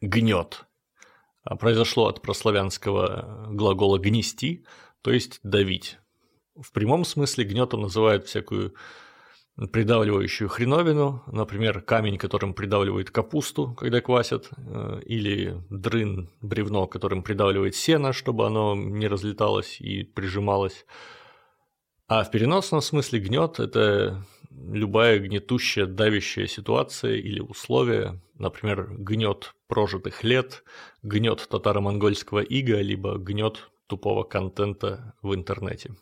гнет а произошло от прославянского глагола «гнести», то есть «давить». В прямом смысле гнетом называют всякую придавливающую хреновину, например, камень, которым придавливают капусту, когда квасят, э, или дрын, бревно, которым придавливает сено, чтобы оно не разлеталось и прижималось. А в переносном смысле гнет – это любая гнетущая, давящая ситуация или условия, например, гнет прожитых лет, гнет татаро-монгольского ига, либо гнет тупого контента в интернете.